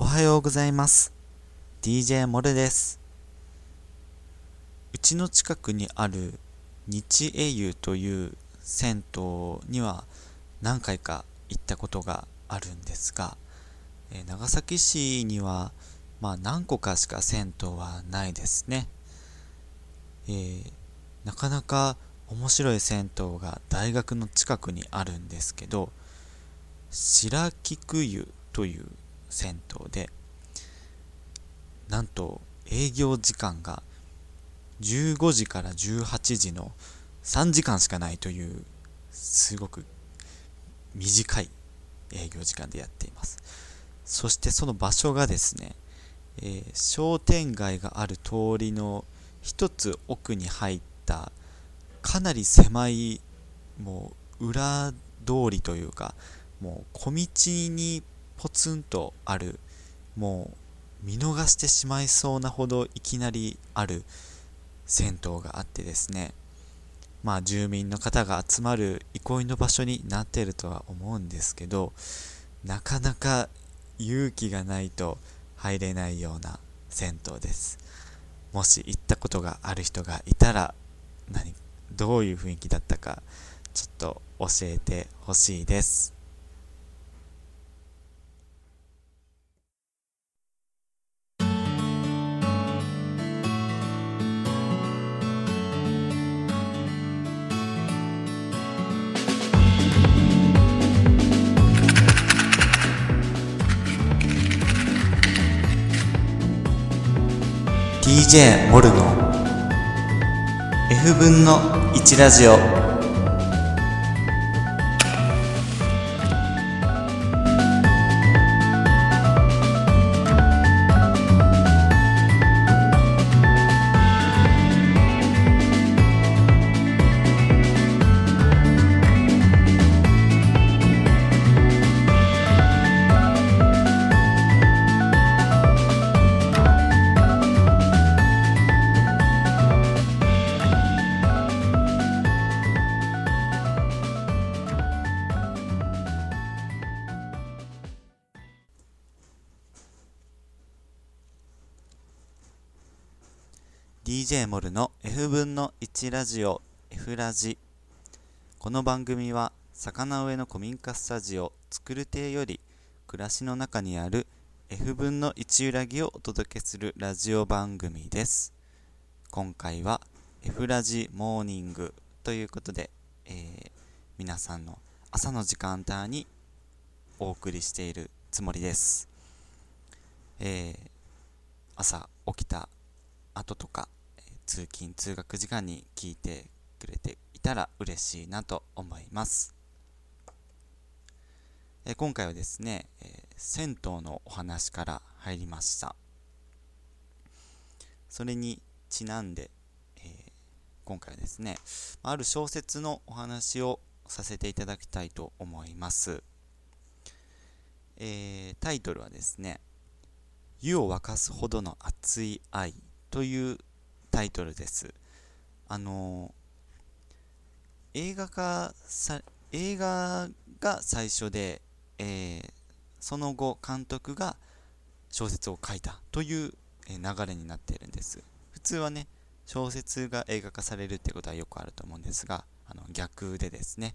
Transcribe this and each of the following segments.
おはようございます。DJ モルです。うちの近くにある日英湯という銭湯には何回か行ったことがあるんですが、え長崎市にはまあ何個かしか銭湯はないですね、えー、なかなか面白い銭湯が大学の近くにあるんですけど白菊湯という銭湯でなんと営業時間が15時から18時の3時間しかないというすごく短い営業時間でやっています。そしてその場所がですね、えー、商店街がある通りの一つ奥に入ったかなり狭いもう裏通りというかもう小道にポツンとある。もう見逃してしまいそうなほどいきなりある銭湯があってですね。まあ住民の方が集まる憩いの場所になっているとは思うんですけどなかなか勇気がないと入れないような銭湯です。もし行ったことがある人がいたら何どういう雰囲気だったかちょっと教えてほしいです。DJ モルの F 分の1ラジオ。DJ モルの F 分の1ラジオ F ラジ。この番組は魚上の古民家スタジオ作る亭より暮らしの中にある F 分の1揺らぎをお届けするラジオ番組です。今回は F ラジモーニングということで、えー、皆さんの朝の時間帯にお送りしているつもりです、えー、朝起きた後とか通勤通学時間に聞いてくれていたら嬉しいなと思います。え今回はですね、えー、銭湯のお話から入りました。それにちなんで、えー、今回はですね、ある小説のお話をさせていただきたいと思います。えー、タイトルはですね、湯を沸かすほどの熱い愛というタイトルです。あの映画化さ映画が最初で、えー、その後監督が小説を書いたという流れになっているんです。普通はね小説が映画化されるってことはよくあると思うんですがあの逆でですね、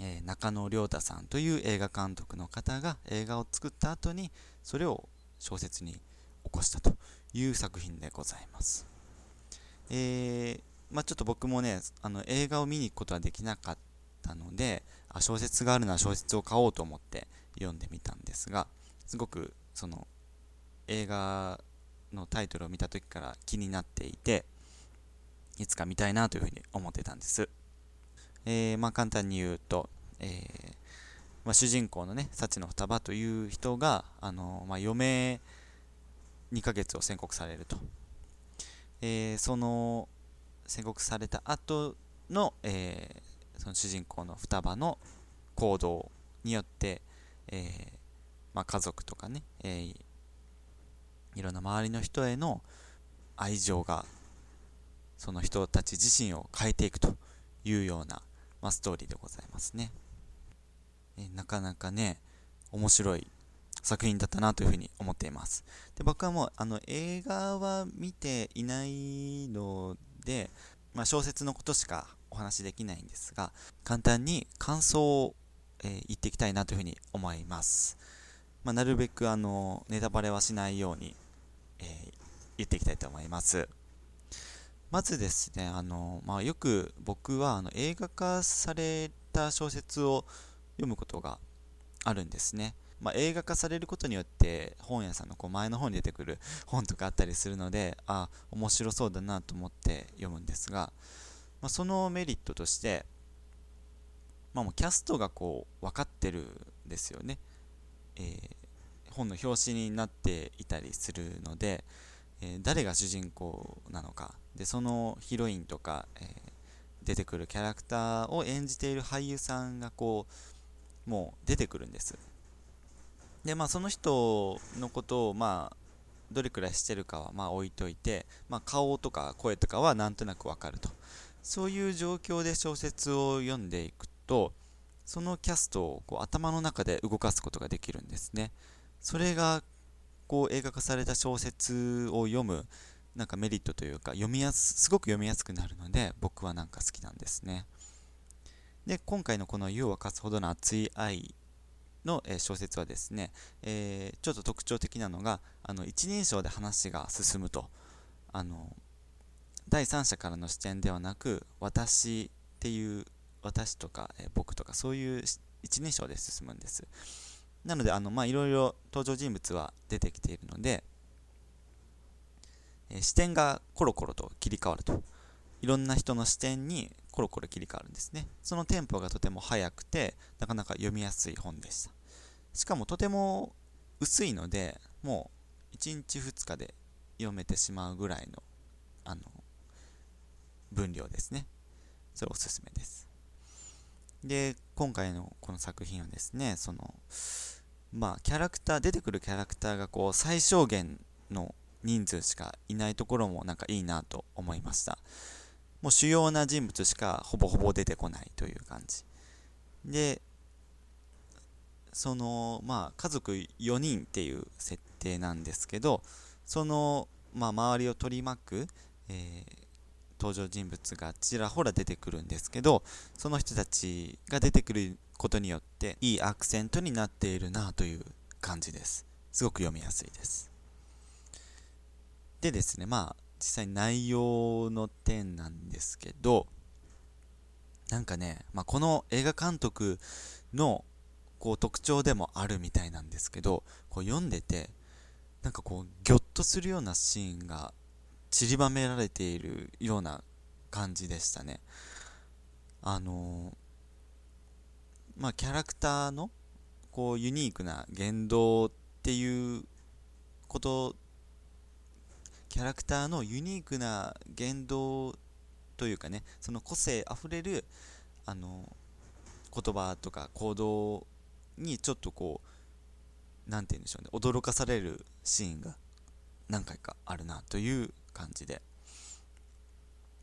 えー、中野亮太さんという映画監督の方が映画を作った後にそれを小説に起こしたという作品でございます。えー、まあ、ちょっと僕もね、あの映画を見に行くことはできなかったので、あ小説があるなら小説を買おうと思って読んでみたんですが、すごくその映画のタイトルを見た時から気になっていて、いつか見たいなというふうに思ってたんです。えー、まあ、簡単に言うと、えー、まあ、主人公のね、幸の双葉という人が、あのまあ、余命2ヶ月を宣告されると。えー、その宣告された後の、えー、その主人公の双葉の行動によって、えー、まあ、家族とかね、えいろんな周りの人への愛情がその人たち自身を変えていくというような、まあ、ストーリーでございますね。えなかなかね面白い作品だったなというふうに思っています。で僕はもうあの映画は見ていないので、まあ、小説のことしかお話しできないんですが、簡単に感想を、えー、言っていきたいなというふうに思います。まあ、なるべくあのネタバレはしないように、えー、言っていきたいと思います。まずですね、あのまあ、よく僕はあの映画化された小説を読むことがあるんですね。まあ、映画化されることによって本屋さんのこう前の方に出てくる本とかあったりするのであ面白そうだなと思って読むんですが、まあ、そのメリットとして、まあ、もうキャストがこう分かってるんですよね、えー、本の表紙になっていたりするので、えー、誰が主人公なのか。でそのヒロインとか、えー、出てくるキャラクターを演じている俳優さんがこうもう出てくるんです。でまあその人のことをまあどれくらいしてるかはまあ置いといて、まあ、顔とか声とかはなんとなくわかると。そういう状況で小説を読んでいくとそのキャストをこう頭の中で動かすことができるんですね。それがこう映画化された小説を読むなんかメリットというか読みやすすごく読みやすくなるので僕はなんか好きなんですね。で今回のこの「湯を沸かすほどの熱い愛」の、え小説はですね、えー、ちょっと特徴的なのがあの一人称で話が進むと。あの第三者からの視点ではなく私っていう私とか、え僕とかそういう一人称で進むんです。なのであのまあいろいろ登場人物は出てきているので、え視点がコロコロと切り替わると。いろんな人の視点にコロコロ切り替わるんですね。そのテンポがとても速くてなかなか読みやすい本でした。しかもとても薄いのでもう1日2日で読めてしまうぐらいのあの分量ですね。それおすすめです。で今回のこの作品はですねそのまあキャラクター出てくるキャラクターがこう最小限の人数しかいないところもなんかいいなと思いました。もう主要な人物しかほぼほぼ出てこないという感じ。でそのまあ家族4人っていう設定なんですけどその、まあ、周りを取り巻く、えー、登場人物がちらほら出てくるんですけどその人たちが出てくることによっていいアクセントになっているなという感じです。すごく読みやすいです。でですねまあ実際内容の点なんですけどなんかね、まあ、この映画監督のこう特徴でもあるみたいなんですけどこう読んでてなんかこうギョッとするようなシーンが散りばめられているような感じでしたね。あのまあキャラクターのこうユニークな言動っていうことキャラクターのユニークな言動というかねその個性あふれるあの言葉とか行動にちょっとこう何て言うんでしょうね驚かされるシーンが何回かあるなという感じで。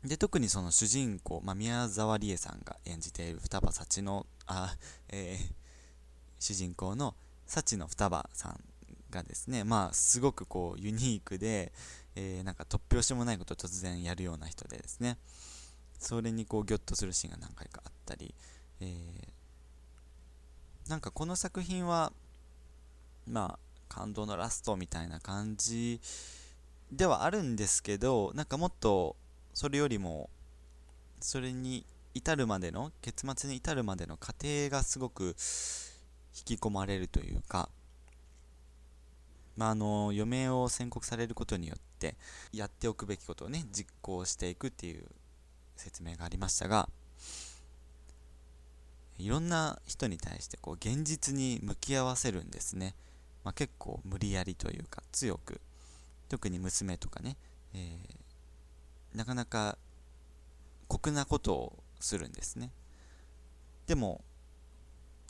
で特にその主人公、まあ、宮沢りえさんが演じている双葉幸のあ、えー、主人公の幸の双葉さんがですねまあすごくこうユニークで、えー、なんか突拍子もないことを突然やるような人でですね。それにこうギョッとするシーンが何回かあったり、えー、なんかこの作品はまあ感動のラストみたいな感じではあるんですけどなんかもっとそれよりもそれに至るまでの結末に至るまでの過程がすごく引き込まれるというか、まあ、あの余命を宣告されることによってやっておくべきことをね実行していくっていう説明がありましたがいろんな人に対してこう現実に向き合わせるんですね、まあ、結構無理やりというか強く。特に娘とかね、えー、なかなか酷なことをするんですね。でも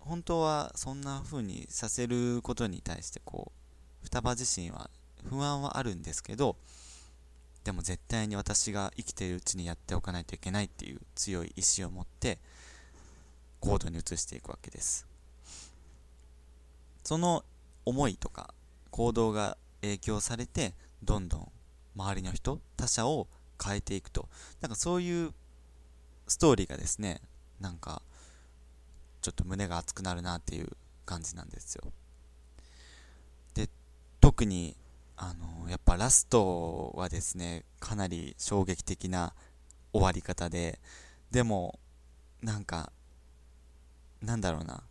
本当はそんな風にさせることに対してこう双葉自身は不安はあるんですけどでも絶対に私が生きているうちにやっておかないといけないっていう強い意志を持って行動に移していくわけです。その思いとか行動が影響されてどんどん周りの人他者を変えていくと。なんかそういうストーリーがですねなんかちょっと胸が熱くなるなっていう感じなんですよ。で特にあのやっぱラストはですねかなり衝撃的な終わり方ででもなんかなんだろうな。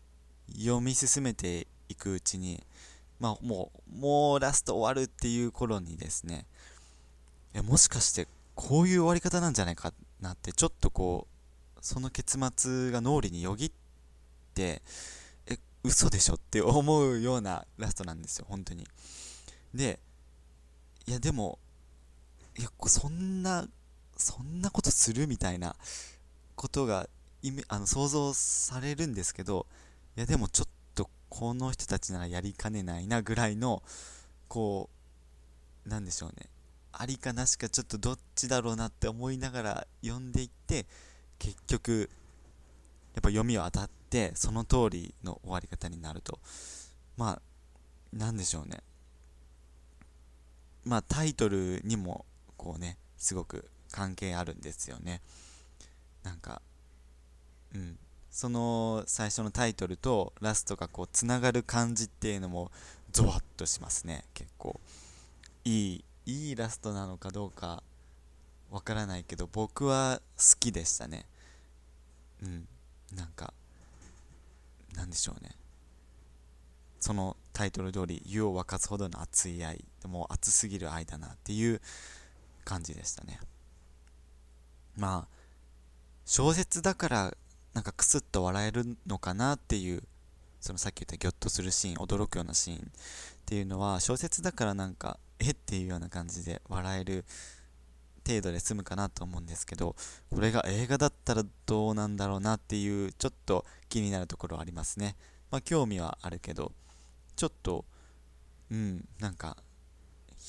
読み進めていくうちにまあもうもうラスト終わるっていう頃にですねえもしかしてこういう終わり方なんじゃないかなってちょっとこうその結末が脳裏によぎってえ嘘でしょって思うようなラストなんですよ本当に。でいやでもいやそんなそんなことするみたいなことがあの想像されるんですけどいやでもちょっとこの人たちならやりかねないなぐらいのこうなんでしょうね。ありかなしかちょっとどっちだろうなって思いながら読んでいって結局やっぱ読みを当たってその通りの終わり方になると。まあなんでしょうね。まあタイトルにもこうねすごく関係あるんですよね。なんかうん。その最初のタイトルとラストがこうつながる感じっていうのもゾワッとしますね。結構。いいいいラストなのかどうかわからないけど僕は好きでしたね。うん。なんかなんでしょうね。そのタイトル通り湯を沸かすほどの熱い愛でも熱すぎる愛だなっていう感じでしたね。まあ小説だからなんかクスッと笑えるのかなっていうそのさっき言ったギョッとするシーン驚くようなシーンっていうのは小説だからなんかえっていうような感じで笑える程度で済むかなと思うんですけどこれが映画だったらどうなんだろうなっていうちょっと気になるところはありますね。まあ興味はあるけどちょっとうんなんか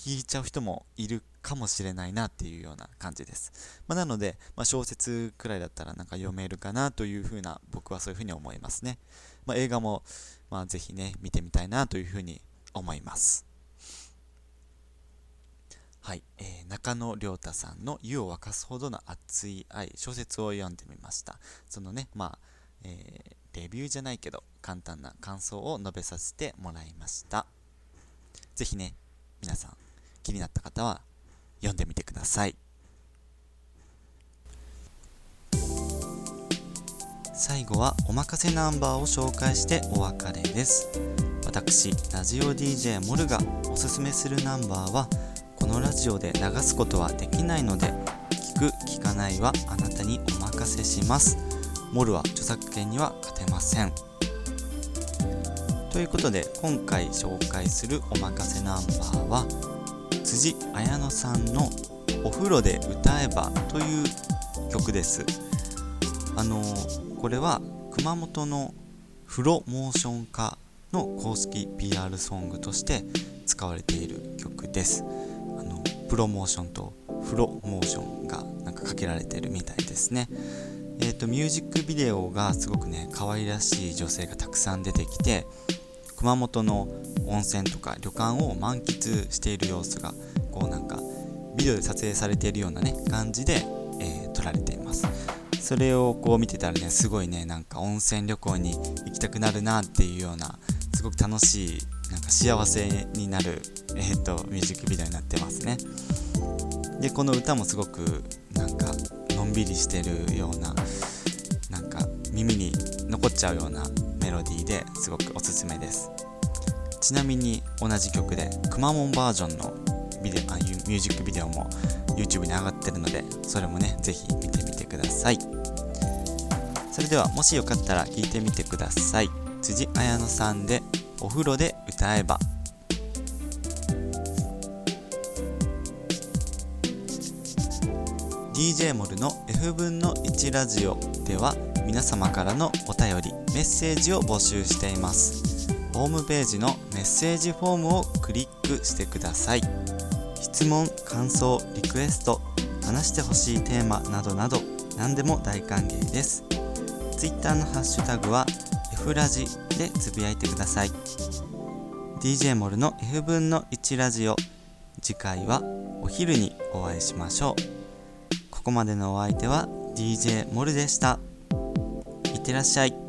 引いちゃう人もいるかもしれないなっていうような感じです、まあ、なので、まあ、小説くらいだったらなんか読めるかなというふうな僕はそういうふうに思いますね、まあ、映画も、まあ、ぜひね見てみたいなというふうに思います。はい、えー、中野亮太さんの湯を沸かすほどの熱い愛。小説を読んでみました。そのねまあ、えー、レビューじゃないけど簡単な感想を述べさせてもらいました。ぜひね皆さん気になった方は読んでみてください。最後はおまかせナンバーを紹介してお別れです。私ラジオ DJ モルがおすすめするナンバーはこのラジオで流すことはできないので聞く聞かないはあなたにお任せします。モルは著作権には勝てません。ということで今回紹介するおまかせナンバーは辻彩乃さんの「お風呂で歌えば」という曲です。あのこれは熊本のフロモーション化の公式 PR ソングとして使われている曲です。あのプロモーションとフロモーションがなんかかけられてるみたいですね。えっ、ー、とミュージックビデオがすごくね可愛らしい女性がたくさん出てきて熊本の温泉とか旅館を満喫している様子がこうなんかビデオで撮影されているようなね感じで、えー、撮られています。それをこう見てたらねすごいねなんか温泉旅行に行きたくなるなっていうようなすごく楽しいなんか幸せになる、えーと、ミュージックビデオになってますね。でこの歌もすごくなんかのんびりしてるようななんか耳に残っちゃうようなロディーですごくおすすめです。ちなみに同じ曲でくまモンバージョンのビデオあミュージックビデオも YouTube に上がってるのでそれもねぜひ見てみてください。それではもしよかったら聴いてみてください。辻彩乃さんでお風呂で歌えば。DJ モルの F 分の1ラジオでは皆様からのお便りメッセージを募集しています。ホームページのメッセージフォームをクリックしてください。質問感想リクエスト話してほしいテーマなどなど何でも大歓迎です。Twitter のハッシュタグは F ラジでつぶやいてください。DJ モルの F 分の1ラジオ。次回はお昼にお会いしましょう。ここまでのお相手は DJ モルでした。ってらっしゃい。